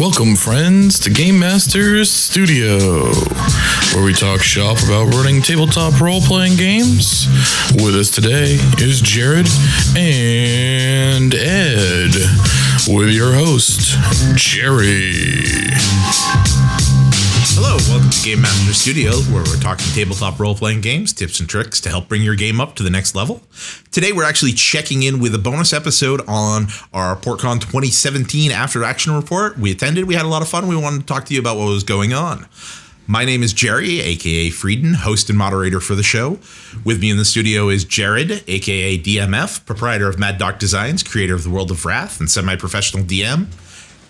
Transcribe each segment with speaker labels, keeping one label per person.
Speaker 1: Welcome, friends, to Game Masters Studio, where we talk shop about running tabletop role playing games. With us today is Jared and Ed, with your host, Jerry.
Speaker 2: Hello, welcome to Game Master Studio, where we're talking tabletop role playing games, tips and tricks to help bring your game up to the next level. Today, we're actually checking in with a bonus episode on our PortCon 2017 After Action Report. We attended, we had a lot of fun. We wanted to talk to you about what was going on. My name is Jerry, aka Frieden, host and moderator for the show. With me in the studio is Jared, aka DMF, proprietor of Mad Doc Designs, creator of the World of Wrath, and semi professional DM,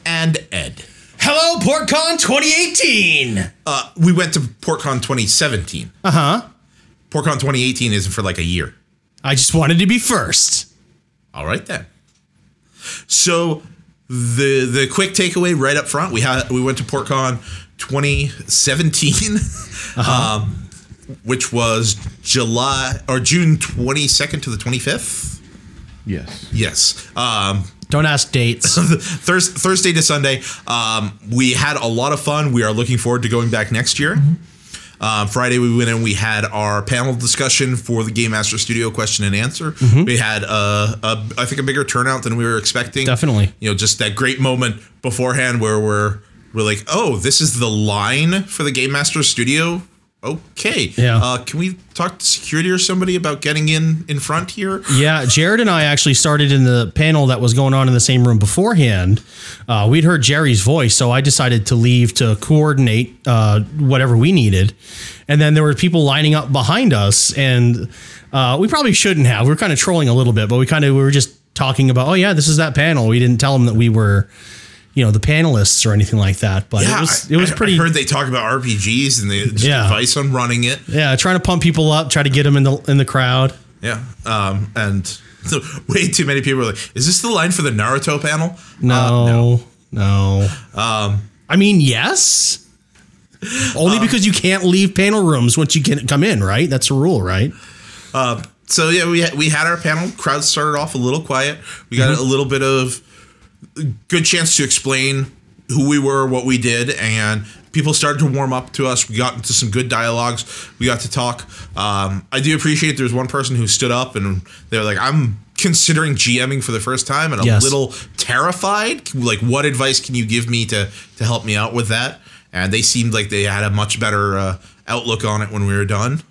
Speaker 2: and Ed.
Speaker 3: Hello, PortCon 2018.
Speaker 2: Uh, we went to PortCon 2017.
Speaker 3: Uh huh.
Speaker 2: PortCon 2018 isn't for like a year.
Speaker 3: I just wanted to be first.
Speaker 2: All right then. So the the quick takeaway right up front, we had we went to PortCon 2017, um, which was July or June 22nd to the 25th.
Speaker 4: Yes.
Speaker 2: Yes. Um,
Speaker 3: Don't ask dates.
Speaker 2: Thurs Thursday to Sunday. Um, we had a lot of fun. We are looking forward to going back next year. Um, Friday we went and we had our panel discussion for the Game Master Studio question and answer. We had a, a I think a bigger turnout than we were expecting.
Speaker 3: Definitely.
Speaker 2: You know, just that great moment beforehand where we're we're like, oh, this is the line for the Game Master Studio. Okay.
Speaker 3: Yeah.
Speaker 2: Uh, can we talk to security or somebody about getting in in front here?
Speaker 3: yeah, Jared and I actually started in the panel that was going on in the same room beforehand. Uh, we'd heard Jerry's voice, so I decided to leave to coordinate uh, whatever we needed. And then there were people lining up behind us, and uh, we probably shouldn't have. We were kind of trolling a little bit, but we kind of we were just talking about, oh yeah, this is that panel. We didn't tell them that we were, you know, the panelists or anything like that. But it was it was
Speaker 2: I-
Speaker 3: pretty.
Speaker 2: I heard they talk about RPGs and the
Speaker 3: Yeah.
Speaker 2: advice on running it.
Speaker 3: yeah, trying to pump people up, try to get them in the in the crowd.
Speaker 2: Yeah. Um, and so way too many people are like, is this the line for the Naruto panel?
Speaker 3: No, no. Um, I mean, yes. Only because you can't leave panel rooms once you can come in, right? That's a rule, right?
Speaker 2: So yeah, we had, we had our panel. Crowd started off a little quiet. We got a little bit of good chance to explain who we were, what we did, and people started to warm up to us. We got into some good dialogues. We got to talk. Um, I do appreciate there's one person who stood up and they were like, "I'm considering GMing for the first time and I'm a
Speaker 3: Yes.
Speaker 2: little terrified. Like, what advice can you give me to to help me out with that?" And they seemed like they had a much better uh, outlook on it when we were done.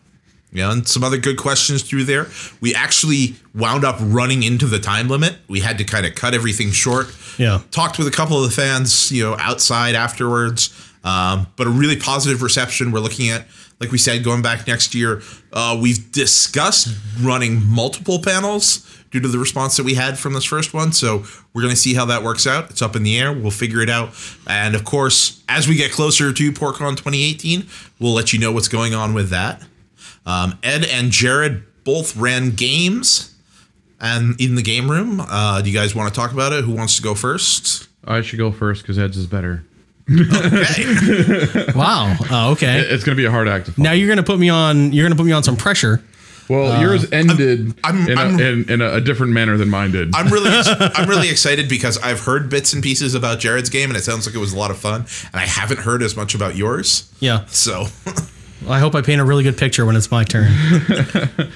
Speaker 2: Yeah, and some other good questions through there. We actually wound up running into the time limit. We had to kind of cut everything short.
Speaker 3: Yeah.
Speaker 2: Talked with a couple of the fans, you know, outside afterwards. Um, but a really positive reception. We're looking at, like we said, going back next year. Uh, we've discussed running multiple panels due to the response that we had from this first one. So we're going to see how that works out. It's up in the air. We'll figure it out. And of course, as we get closer to PortCon 2018, we'll let you know what's going on with that. Um, Ed and Jared both ran games and in the game room. Uh, do you guys want to talk about it? Who wants to go first?
Speaker 4: I should go first because Ed's is better.
Speaker 2: Okay.
Speaker 3: Wow. Oh, okay.
Speaker 4: It's going to be a hard act to follow.
Speaker 3: Now you're gonna put me on. You're gonna put me on some pressure.
Speaker 4: well, yours ended
Speaker 2: I'm-
Speaker 4: in,
Speaker 2: I'm-
Speaker 4: a, in, in a different manner than mine did.
Speaker 2: I'm really, I'm really excited because I've heard bits and pieces about Jared's game, and it sounds like it was a lot of fun. And I haven't heard as much about yours.
Speaker 3: Yeah.
Speaker 2: So,
Speaker 3: I hope I paint a really good picture when it's my turn.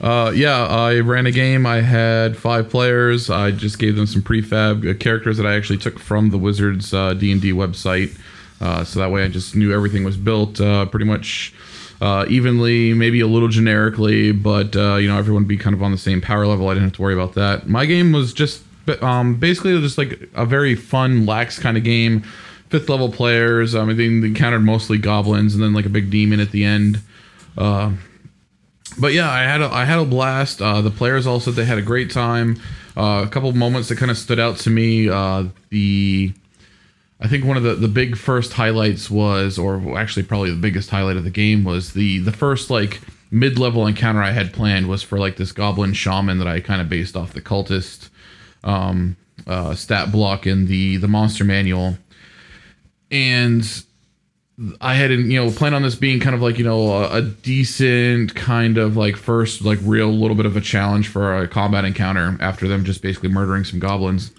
Speaker 4: Uh, yeah, I ran a game. I had five players. I just gave them some prefab uh, characters that I actually took from the Wizards uh, D&D website. Uh, so that way I just knew everything was built uh, pretty much uh, evenly, maybe a little generically, but you know everyone would be kind of on the same power level. I didn't have to worry about that. My game was just um, basically just like a very fun, lax kind of game. Fifth level players. Um, I think they encountered mostly goblins and then like a big demon at the end but yeah, I had a, I had a blast. Uh, the players all said they had a great time. Uh, a couple moments that kind of stood out to me. Uh, the I think one of the, the big first highlights was, or actually probably the biggest highlight of the game was the the first like mid level encounter I had planned was for like this goblin shaman that I kind of based off the cultist um, uh, stat block in the the monster manual, and I had you know planned on this being kind of like you know a, a decent kind of like first like real little bit of a challenge for a combat encounter after them just basically murdering some goblins.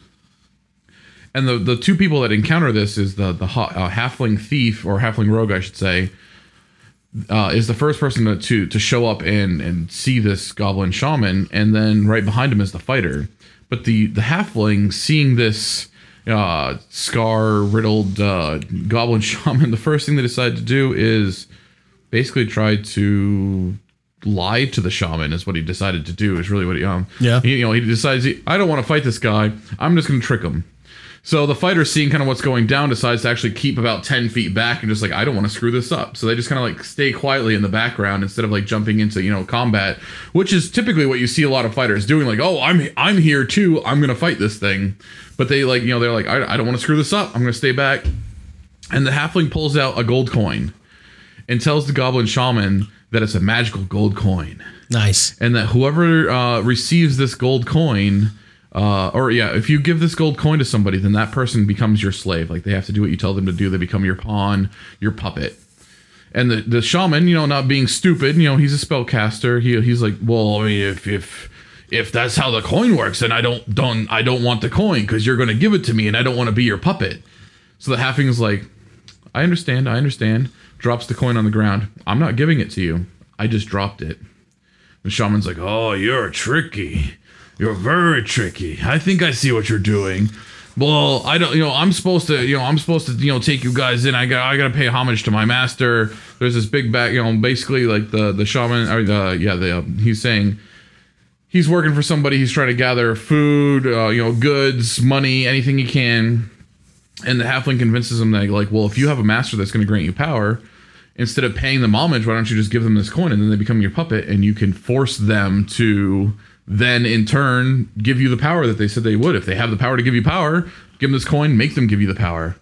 Speaker 4: and the the two people that encounter this is the the uh, halfling thief or halfling rogue, I should say, uh, is the first person to, to to show up and and see this goblin shaman, and then right behind him is the fighter. But the the halfling seeing this uh, scar riddled uh, goblin shaman, the first thing they decide to do is basically try to lie to the shaman. Is what he decided to do. Is really what he um
Speaker 3: Yeah.
Speaker 4: he, you know he decides he, I don't want to fight this guy. I'm just going to trick him. So the fighter, seeing kind of what's going down, decides to actually keep about ten feet back and just like I don't want to screw this up. So they just kind of like stay quietly in the background instead of like jumping into you know combat, which is typically what you see a lot of fighters doing. Like, oh, I'm I'm here too. I'm gonna fight this thing, but they like you know they're like I, I don't want to screw this up. I'm gonna stay back. And the halfling pulls out a gold coin and tells the goblin shaman that it's a magical gold coin
Speaker 3: Nice.
Speaker 4: and that whoever uh, receives this gold coin, uh, or yeah, if you give this gold coin to somebody, then that person becomes your slave. Like they have to do what you tell them to do. They become your pawn, your puppet. And the, the shaman, you know, not being stupid, you know, he's a spellcaster. He he's like, well, I mean, if if if that's how the coin works, then I don't don't I don't want the coin because you're going to give it to me, and I don't want to be your puppet. So the halfling's like, I understand, I understand. Drops the coin on the ground. I'm not giving it to you. I just dropped it. The shaman's like, "Oh, you're tricky. You're very tricky. I think I see what you're doing." Well, I don't, you know, I'm supposed to, you know, I'm supposed to, you know, take you guys in. I got, I got to pay homage to my master. There's this big back, you know, basically like the the shaman, or the yeah, the he's saying he's working for somebody. He's trying to gather food, uh, you know, goods, money, anything he can. And the halfling convinces him that, like, well, if you have a master that's going to grant you power, instead of paying them homage, why don't you just give them this coin and then they become your puppet and you can force them to then in turn give you the power that they said they would. If they have the power to give you power, give them this coin, make them give you the power.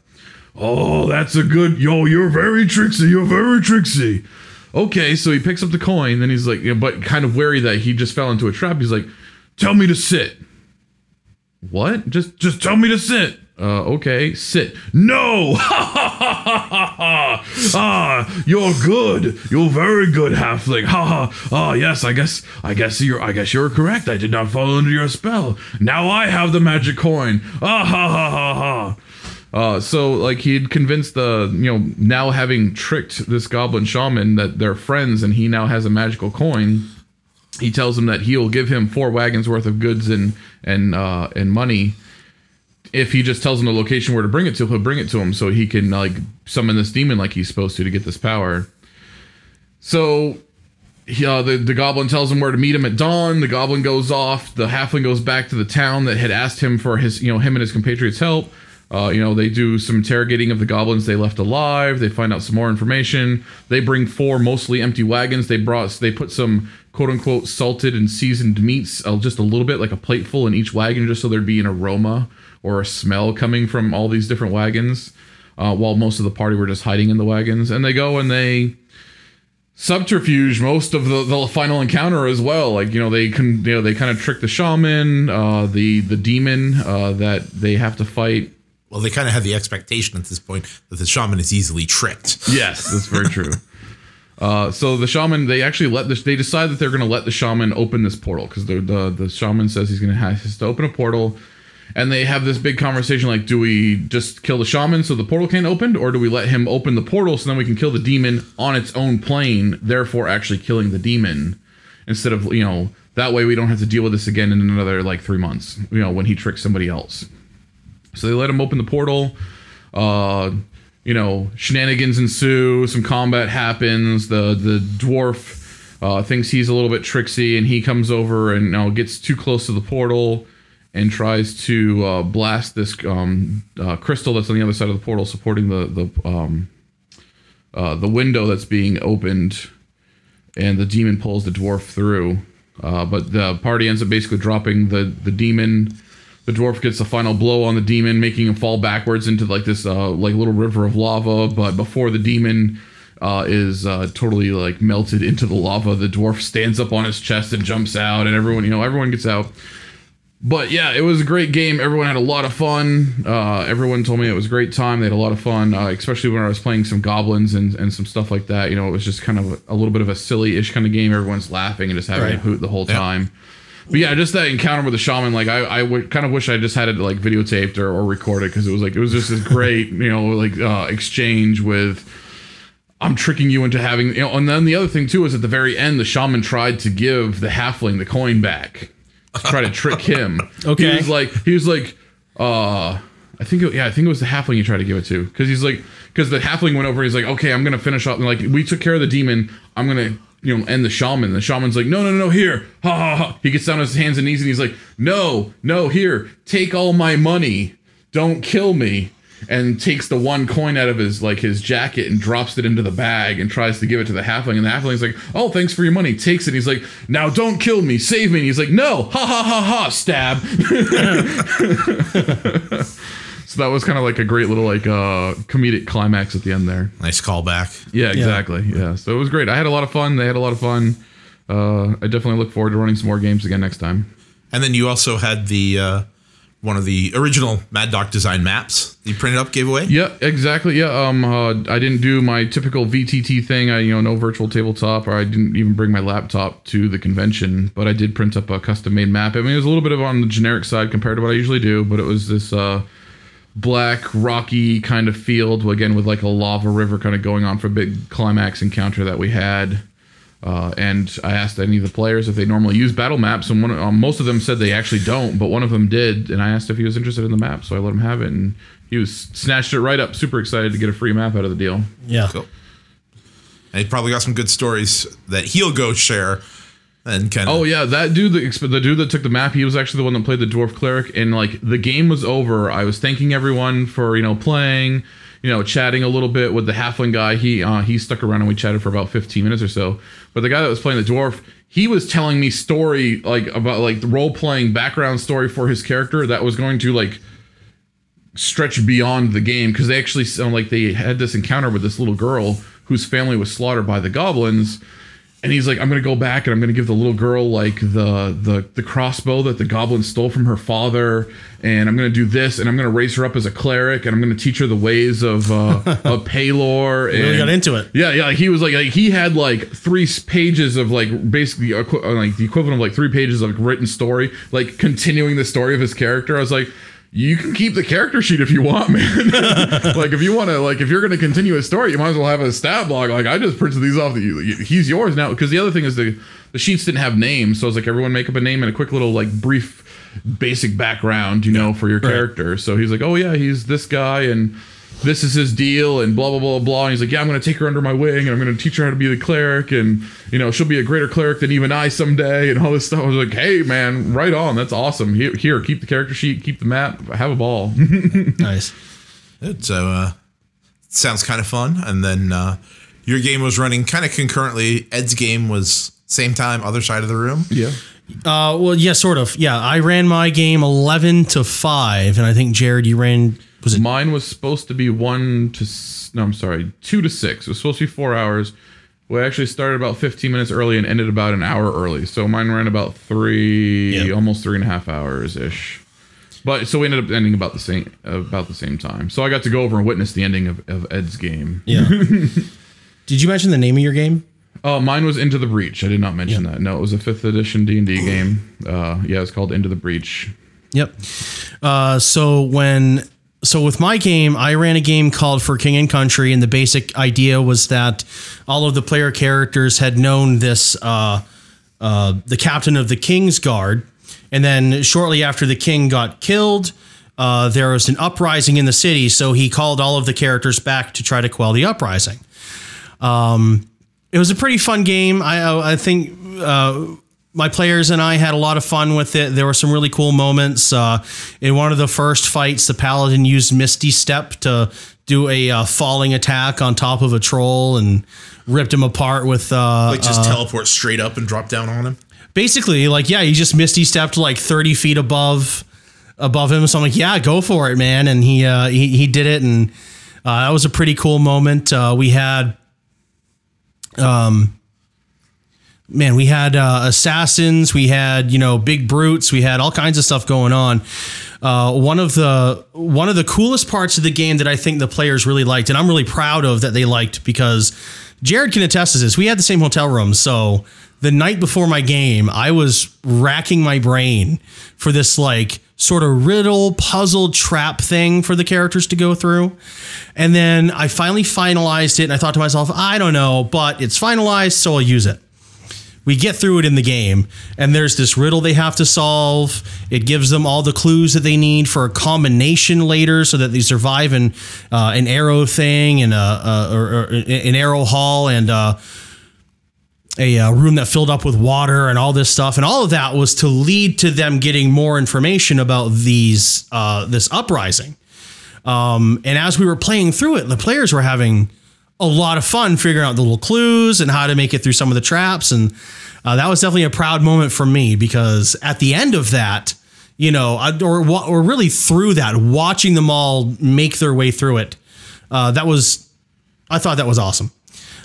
Speaker 4: Oh, that's a good yo, you're very tricksy, you're very tricksy. Okay, so he picks up the coin, then he's like, you know, but kind of wary that he just fell into a trap. He's like, tell me to sit. What? Just just tell me to sit. Uh, okay, sit. No! ah, you're good. You're very good, halfling. Ha ha. Ah, yes. I guess. I guess you're. I guess you're correct. I did not fall under your spell. Now I have the magic coin. Ah ha ha ha ha. Uh, so like he'd convinced the you know now having tricked this goblin shaman that they're friends and he now has a magical coin he tells him that he'll give him four wagons worth of goods and and uh, and money if he just tells him the location where to bring it to. He'll bring it to him so he can like summon this demon like he's supposed to to get this power. So. He, uh, the, the goblin tells him where to meet him at dawn. The goblin goes off. The halfling goes back to the town that had asked him for his, you know, him and his compatriots' help. Uh, you know, they do some interrogating of the goblins they left alive. They find out some more information. They bring four mostly empty wagons. They brought, they put some quote unquote salted and seasoned meats, uh, just a little bit, like a plateful in each wagon, just so there'd be an aroma or a smell coming from all these different wagons. Uh, while most of the party were just hiding in the wagons, and they go and they subterfuge most of the, the final encounter as well. Like you know they can you know they kind of trick the shaman, uh, the the demon uh, that they have to fight.
Speaker 2: Well, they kind of have the expectation at this point that the shaman is easily tricked.
Speaker 4: Yes, that's very true. Uh, so the shaman, they actually let this. They decide that they're going to let the shaman open this portal because the, the the shaman says he's going to have has to open a portal, and they have this big conversation like, do we just kill the shaman so the portal can't open, or do we let him open the portal so then we can kill the demon on its own plane, therefore actually killing the demon instead of you know that way we don't have to deal with this again in another like three months, you know, when he tricks somebody else. So they let him open the portal. Uh, you know, shenanigans ensue. Some combat happens. The the dwarf uh, thinks he's a little bit tricksy, and he comes over and you know, gets too close to the portal and tries to uh, blast this um, uh, crystal that's on the other side of the portal, supporting the the um, uh, the window that's being opened. And the demon pulls the dwarf through, uh, but the party ends up basically dropping the the demon the dwarf gets the final blow on the demon, making him fall backwards into like this uh, like little river of lava. But before the demon uh, is uh, totally like melted into the lava, the dwarf stands up on his chest and jumps out, and everyone you know everyone gets out. But yeah, it was a great game. Everyone had a lot of fun. Uh, everyone told me it was a great time. They had a lot of fun, uh, especially when I was playing some goblins and, and some stuff like that. You know, it was just kind of a, a little bit of a silly ish kind of game. Everyone's laughing and just having
Speaker 3: Right.
Speaker 4: a hoot the whole time. but yeah, just that encounter with the shaman, like I, I kind of wish I just had it like videotaped or, or recorded because it was like it was just this great, you know, like uh, exchange with. I'm tricking you into having, you know, and then the other thing too is at the very end, the shaman tried to give the halfling the coin back to try to trick him.
Speaker 3: Okay.
Speaker 4: he was like, he was like, uh, I think, it, yeah, I think it was the halfling he tried to give it to because he's like, because the halfling went over, he's like, okay, I'm gonna finish up, and like we took care of the demon, I'm gonna you know, end the shaman. The shaman's like, no, no, no, no, here. Ha ha ha. He gets down on his hands and knees and he's like, no, no, here, take all my money. Don't kill me. And takes the one coin out of his like his jacket and drops it into the bag and tries to give it to the halfling. And the halfling's like, oh, thanks for your money. Takes it. He's like, now don't kill me. Save me. And he's like, no. Ha ha ha ha. Stab. so that was kind of like a great little like uh comedic climax at the end there.
Speaker 2: Nice callback.
Speaker 4: Yeah, exactly. Yeah. So it was great. I had a lot of fun. They had a lot of fun. Uh, I definitely look forward to running some more games again next time.
Speaker 2: And then you also had the uh, one of the original Mad Doc design maps you printed up, gave away.
Speaker 4: Yeah, exactly. Yeah. Um, uh, I didn't do my typical VTT thing. I, you know, no virtual tabletop, or I didn't even bring my laptop to the convention. But I did print up a custom made map. I mean, it was a little bit of on the generic side compared to what I usually do, but it was this uh, black rocky kind of field again with like a lava river kind of going on for a big climax encounter that we had. Uh, and I asked any of the players if they normally use battle maps, and one, um, most of them said they actually don't, but one of them did. And I asked if he was interested in the map, so I let him have it, and he was snatched it right up, super excited to get a free map out of the deal.
Speaker 3: Yeah.
Speaker 2: Cool. And he probably got some good stories that he'll go share. And kind of
Speaker 4: Oh yeah, that dude, the, the dude that took the map, he was actually the one that played the dwarf cleric. And like the game was over, I was thanking everyone for you know playing, you know, chatting a little bit with the halfling guy. He uh, he stuck around and we chatted for about fifteen minutes or so. But the guy that was playing the dwarf, he was telling me story like about like the role playing background story for his character that was going to like stretch beyond the game because they actually sound like they had this encounter with this little girl whose family was slaughtered by the goblins and he's like i'm gonna go back and i'm gonna give the little girl like the the, the crossbow that the goblin stole from her father and i'm gonna do this and i'm gonna raise her up as a cleric and i'm gonna teach her the ways of uh of Pelor and
Speaker 3: Really got into it.
Speaker 4: yeah, yeah. Like he was like, like he had like three pages of like basically uh, like the equivalent of like three pages of written story, like continuing the story of his character. I was like, you can keep the character sheet if you want, man. like if you want to, like if you're going to continue a story, you might as well have a stat block. Like I just printed these off. The, he's yours now. Because the other thing is the the sheets didn't have names, so I was like, everyone make up a name and a quick little like brief basic background, you know, for your character. So he's like, oh yeah, he's this guy and this is his deal and blah blah blah blah. And he's like, yeah, I'm going to take her under my wing and I'm going to teach her how to be the cleric and you know she'll be a greater cleric than even I someday and all this stuff. I was like, hey man, right on, that's awesome. Here, here, keep the character sheet, keep the map, have a ball.
Speaker 3: Nice.
Speaker 2: So uh, sounds kind of fun. And then uh, your game was running kind of concurrently. Ed's game was same time, other side of the room.
Speaker 4: yeah.
Speaker 3: Uh, well, yeah, sort of. Yeah, I ran my game eleven to five, and I think Jared, you ran. Was it?
Speaker 4: Mine was supposed to be one to no, I'm sorry, two to six. It was supposed to be four hours. We actually started about 15 minutes early and ended about an hour early. So mine ran about three,
Speaker 3: Yeah.
Speaker 4: almost three and a half hours ish. But so we ended up ending about the same about the same time. So I got to go over and witness the ending of, of Ed's game.
Speaker 3: Yeah. Did you mention the name of your game?
Speaker 4: Oh, mine was Into the Breach. I did not mention that. No, it was a fifth edition D and D game. Uh, yeah, it's called Into the Breach.
Speaker 3: Yep. Uh, so when so with my game, I ran a game called For King and Country, and the basic idea was that all of the player characters had known this uh, uh, the captain of the King's Guard, and then shortly after the king got killed. Uh, there was an uprising in the city, so he called all of the characters back to try to quell the uprising. Um, it was a pretty fun game. I I think uh, my players and I had a lot of fun with it. There were some really cool moments. Uh, in one of the first fights, the paladin used Misty Step to do a uh, falling attack on top of a troll and ripped him apart with uh,
Speaker 2: Like just teleport straight up and drop down on him.
Speaker 3: basically like yeah he just misty stepped like 30 feet above above him so i'm like yeah go for it man and he uh he, he did it and uh, that was a pretty cool moment uh we had um man we had uh assassins we had you know big brutes we had all kinds of stuff going on uh, one of the one of the coolest parts of the game that I think the players really liked, and I'm really proud of that they liked because Jared can attest to this. We had the same hotel room, so the night before my game, I was racking my brain for this like sort of riddle puzzle trap thing for the characters to go through. And then I finally finalized it and I thought to myself, I don't know, but it's finalized, so I'll use it. We get through it in the game, and there's this riddle they have to solve. It gives them all the clues that they need for a combination later, so that they survive in uh, an arrow thing and a, a or, or an arrow hall and uh, a uh, room that filled up with water and all this stuff. And all of that was to lead to them getting more information about these uh, this uprising. Um, and as we were playing through it, the players were having a lot of fun figuring out the little clues and how to make it through some of the traps. And uh, that was definitely a proud moment for me because at the end of that, you know, or or really through that, watching them all make their way through it, uh, that was, I thought that was awesome.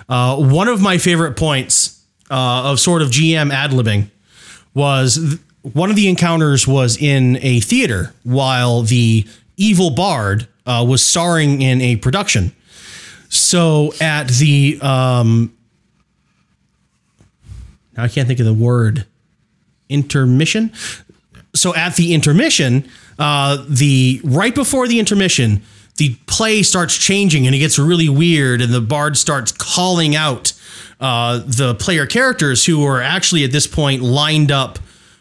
Speaker 3: Uh, one of my favorite points uh, of sort of GM ad libbing was th- one of the encounters was in a theater while the evil bard uh, was starring in a production. So at the um, now I can't think of the word intermission. So at the intermission, uh, the right before the intermission, the play starts changing and it gets really weird, and the bard starts calling out uh, the player characters who are actually at this point lined up,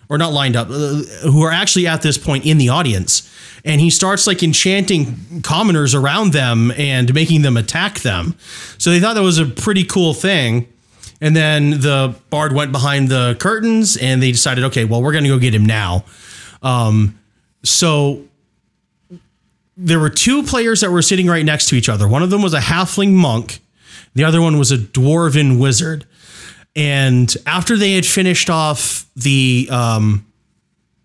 Speaker 3: or not lined up, uh, who are actually at this point in the audience. And he starts like enchanting commoners around them and making them attack them. So they thought that was a pretty cool thing. And then the bard went behind the curtains and they decided, okay, well, we're going to go get him now. Um, so there were two players that were sitting right next to each other. One of them was a halfling monk, the other one was a dwarven wizard. And after they had finished off the um,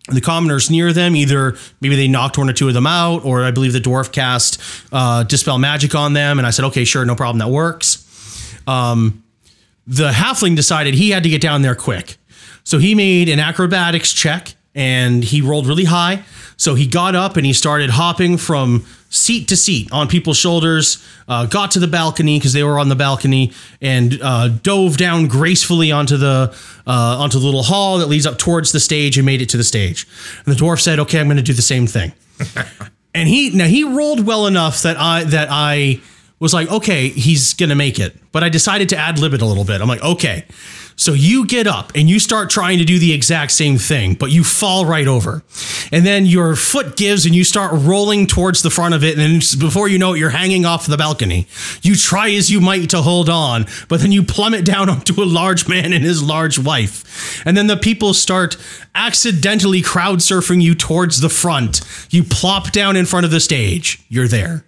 Speaker 3: the commoners near them, either maybe they knocked one or two of them out, or I believe the dwarf cast uh, dispel magic on them. And I said, okay, sure, no problem, that works. Um, the halfling decided he had to get down there quick. So he made an acrobatics check and he rolled really high. So he got up and he started hopping from seat to seat on people's shoulders, uh, got to the balcony because they were on the balcony, and uh, dove down gracefully onto the uh, onto the little hall that leads up towards the stage and made it to the stage. And the dwarf said, "Okay, I'm going to do the same thing." and he now he rolled well enough that I that I was like, okay, he's gonna make it. But I decided to ad lib it a little bit. I'm like, okay. So you get up and you start trying to do the exact same thing, but you fall right over. And then your foot gives and you start rolling towards the front of it. And before you know it, you're hanging off the balcony. You try as you might to hold on, but then you plummet down onto a large man and his large wife. And then the people start accidentally crowd surfing you towards the front. You plop down in front of the stage. You're there.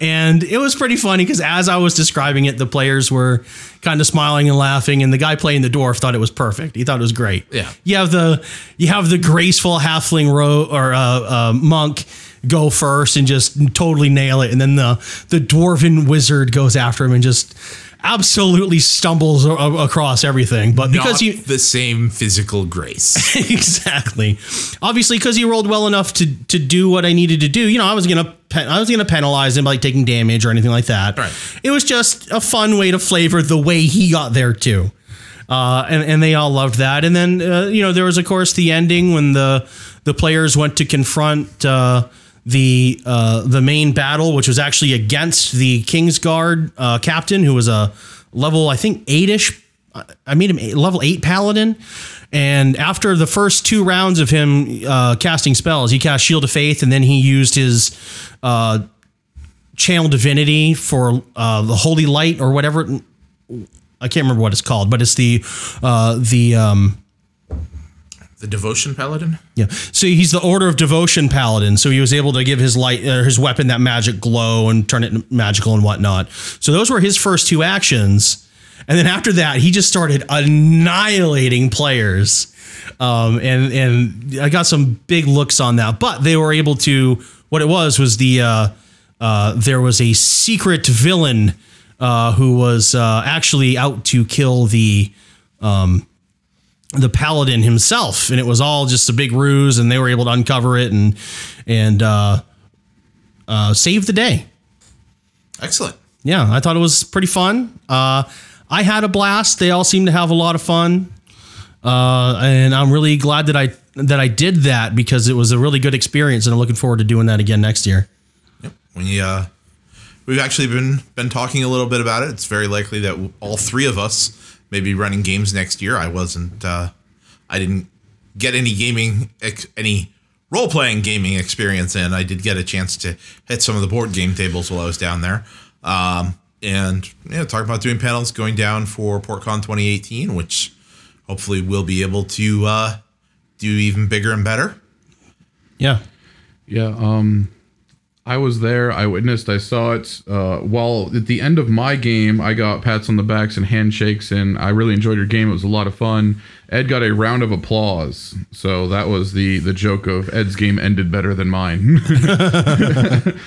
Speaker 3: And it was pretty funny because as I was describing it, the players were kind of smiling and laughing, and the guy playing the dwarf thought it was perfect. He thought it was great.
Speaker 2: Yeah.
Speaker 3: you have the you have the graceful halfling ro- or uh, uh, monk go first and just totally nail it, and then the the dwarven wizard goes after him and just absolutely stumbles across everything. But because
Speaker 2: Not
Speaker 3: you
Speaker 2: the same physical grace.
Speaker 3: exactly. Obviously, because he rolled well enough to to do what I needed to do. You know, I was gonna I was gonna penalize him by taking damage or anything like that.
Speaker 2: Right.
Speaker 3: It was just a fun way to flavor the way he got there too. Uh, and and they all loved that. And then uh, you know there was of course the ending when the the players went to confront. Uh, the uh, the main battle, which was actually against the Kingsguard uh, captain, who was a level I think eight ish I made him a level eight paladin. And after the first two rounds of him uh, casting spells, he cast Shield of Faith, and then he used his uh, Channel Divinity for uh, the Holy Light or whatever. I can't remember what it's called, but it's the uh, the um,
Speaker 2: the devotion paladin.
Speaker 3: yeah. So he's the Order of Devotion Paladin. So he was able to give his light, uh, his weapon, that magic glow and turn it magical and whatnot. So those were his first two actions, and then after that, he just started annihilating players. Um, and and I got some big looks on that, but they were able to. What it was was the uh, uh, there was a secret villain uh, who was uh, actually out to kill the the paladin himself and it was all just a big ruse and they were able to uncover it and and uh, uh, save the day
Speaker 2: Excellent.
Speaker 3: yeah i thought it was pretty fun uh, I had a blast. They all seemed to have a lot of fun, uh, and I'm really glad that I that I did that because it was a really good experience, and I'm looking forward to doing that again next year. Yep.
Speaker 2: We uh, we've actually been been talking a little bit about it. It's very likely that all three of us may be running games next year. I wasn't. Uh, I didn't get any gaming ex- any role playing gaming experience in. I did get a chance to hit some of the board game tables while I was down there. Um, and yeah, talking about doing panels going down for PortCon 2018, which hopefully we'll be able to uh, do even bigger and better.
Speaker 3: Yeah,
Speaker 4: Yeah, um, I was there. I witnessed. I saw it. Uh, while at the end of my game, I got pats on the backs and handshakes, and I really enjoyed your game. It was a lot of fun. Ed got a round of applause, so that was the the joke of Ed's game ended better than mine.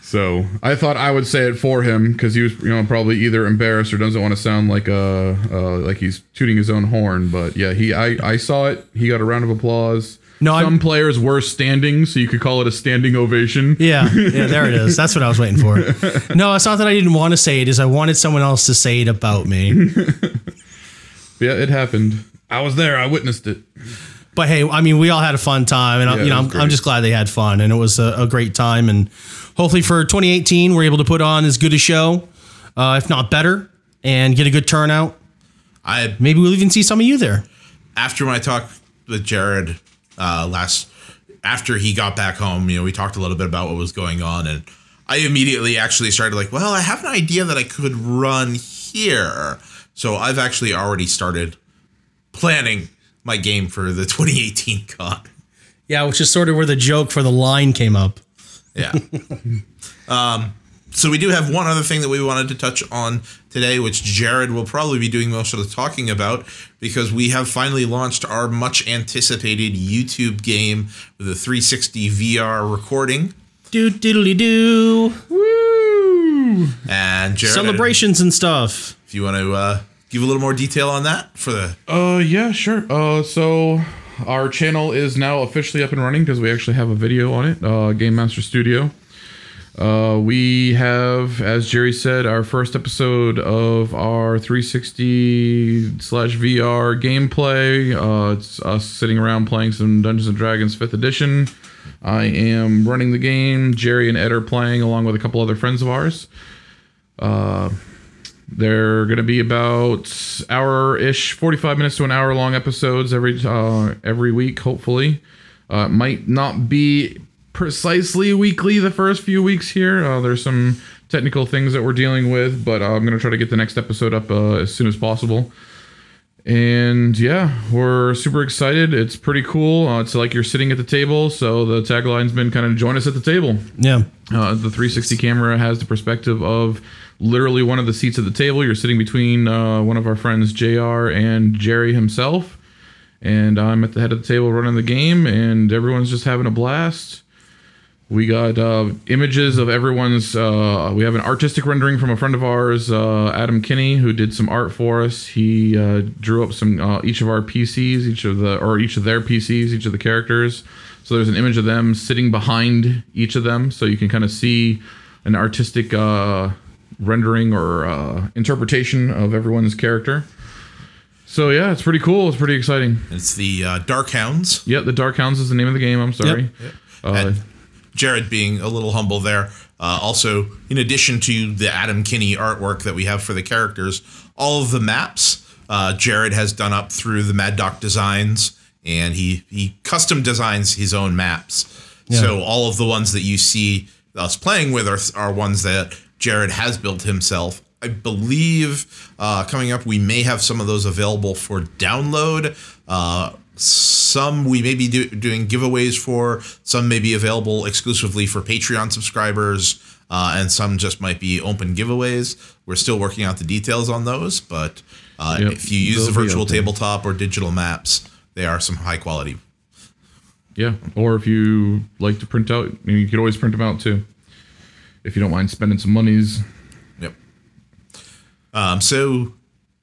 Speaker 4: so I thought I would say it for him because he was, you know, probably either embarrassed or doesn't want to sound like a uh, like he's tooting his own horn. But yeah, he I I saw it. He got a round of applause.
Speaker 3: No, I'm-
Speaker 4: some players were standing, so you could call it a standing ovation.
Speaker 3: yeah, yeah. There it is. That's what I was waiting for. No, it's not that I didn't want to say it. Is I wanted someone else to say it about me.
Speaker 4: Yeah, it happened. I was there. I witnessed it.
Speaker 3: But hey, I mean, we all had a fun time, and I, you know, I'm, I'm just glad they had fun, and it was a, a great time. And hopefully for 2018, we're able to put on as good a show, uh, if not better, and get a good turnout.
Speaker 2: I
Speaker 3: Maybe we'll even see some of you there.
Speaker 2: after my talk with Jared uh, last, after he got back home, you know, we talked a little bit about what was going on, and I immediately actually started like, well, I have an idea that I could run here. So I've actually already started planning my game for the 2018 con.
Speaker 3: Yeah, which is sort of where the joke for the line came up.
Speaker 2: Yeah. um, so we do have one other thing that we wanted to touch on today, which Jared will probably be doing most of the talking about, because we have finally launched our much anticipated YouTube game with a 360 VR recording.
Speaker 3: Do diddly do
Speaker 4: Woo!
Speaker 2: And Jared,
Speaker 3: celebrations and stuff.
Speaker 2: if you want to uh, give a little more detail on that for the
Speaker 4: Uh, yeah, sure. Uh, so our channel is now officially up and running because we actually have a video on it. Uh, Game Master Studio. Uh, we have, as Jerry said, our first episode of our 360 slash VR gameplay. Uh, it's us sitting around playing some Dungeons and Dragons 5th Edition. I am running the game. Jerry and Ed are playing along with a couple other friends of ours. They're going to be about hour-ish, 45 minutes to an hour long episodes every uh, every week, hopefully. Uh, might not be precisely weekly the first few weeks here. Uh, there's some technical things that we're dealing with, but uh, I'm going to try to get the next episode up uh, as soon as possible. And yeah, we're super excited. It's pretty cool. Uh, it's like you're sitting at the table, so the tagline's been kind of join us at the table.
Speaker 3: Yeah.
Speaker 4: Uh, the 360 camera has the perspective of literally one of the seats at the table. You're sitting between uh, one of our friends, JR, and Jerry himself. And I'm at the head of the table running the game, and everyone's just having a blast. We got uh, images of everyone's. Uh, we have an artistic rendering from a friend of ours, uh, Adam Kinney, who did some art for us. He uh, drew up some uh, each of our PCs, each of the or each of their PCs, each of the characters. So there's an image of them sitting behind each of them, so you can kind of see an artistic uh, rendering or uh, interpretation of everyone's character. So yeah, it's pretty cool. It's pretty exciting.
Speaker 2: it's the uh, Dark Hounds.
Speaker 4: Yeah, the Dark Hounds is the name of the game. I'm sorry. Uh,
Speaker 2: And Jared being a little humble there. Uh, also, in addition to the Adam Kinney artwork that we have for the characters, all of the maps uh, Jared has done up through the Mad Doc Designs, and he he custom designs his own maps. So all of the ones that you see us playing with are, are ones that Jared has built himself. I believe uh, coming up we may have some of those available for download. Uh, some we may be do, doing giveaways for. Some may be available exclusively for Patreon subscribers, uh, and some just might be open giveaways. We're still working out the details on those, but uh,
Speaker 4: Yep,
Speaker 2: if you use the
Speaker 4: they'll be
Speaker 2: virtual tabletop or digital maps, they are some high quality.
Speaker 4: Yeah, or if you like to print out, you could always print them out too. If you don't mind spending some monies.
Speaker 2: Yep. Um, so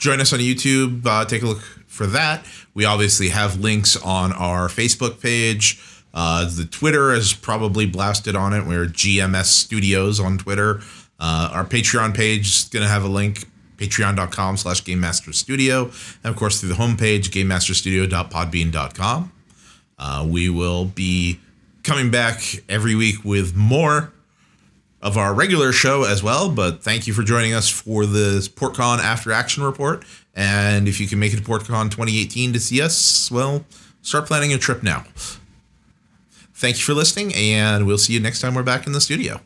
Speaker 2: join us on YouTube. Uh, take a look for that. We obviously have links on our Facebook page. Uh, the Twitter is probably blasted on it. We're GMS Studios on Twitter. Uh, our Patreon page is going to have a link. patreon.com slash game master studio and of course through the homepage gamemasterstudio.podbean.com uh, we will be coming back every week with more of our regular show as well. But thank you for joining us for this PortCon After Action Report. And if you can make it to PortCon 2018 to see us, well, start planning your trip now. Thank you for listening, and we'll see you next time we're back in the studio.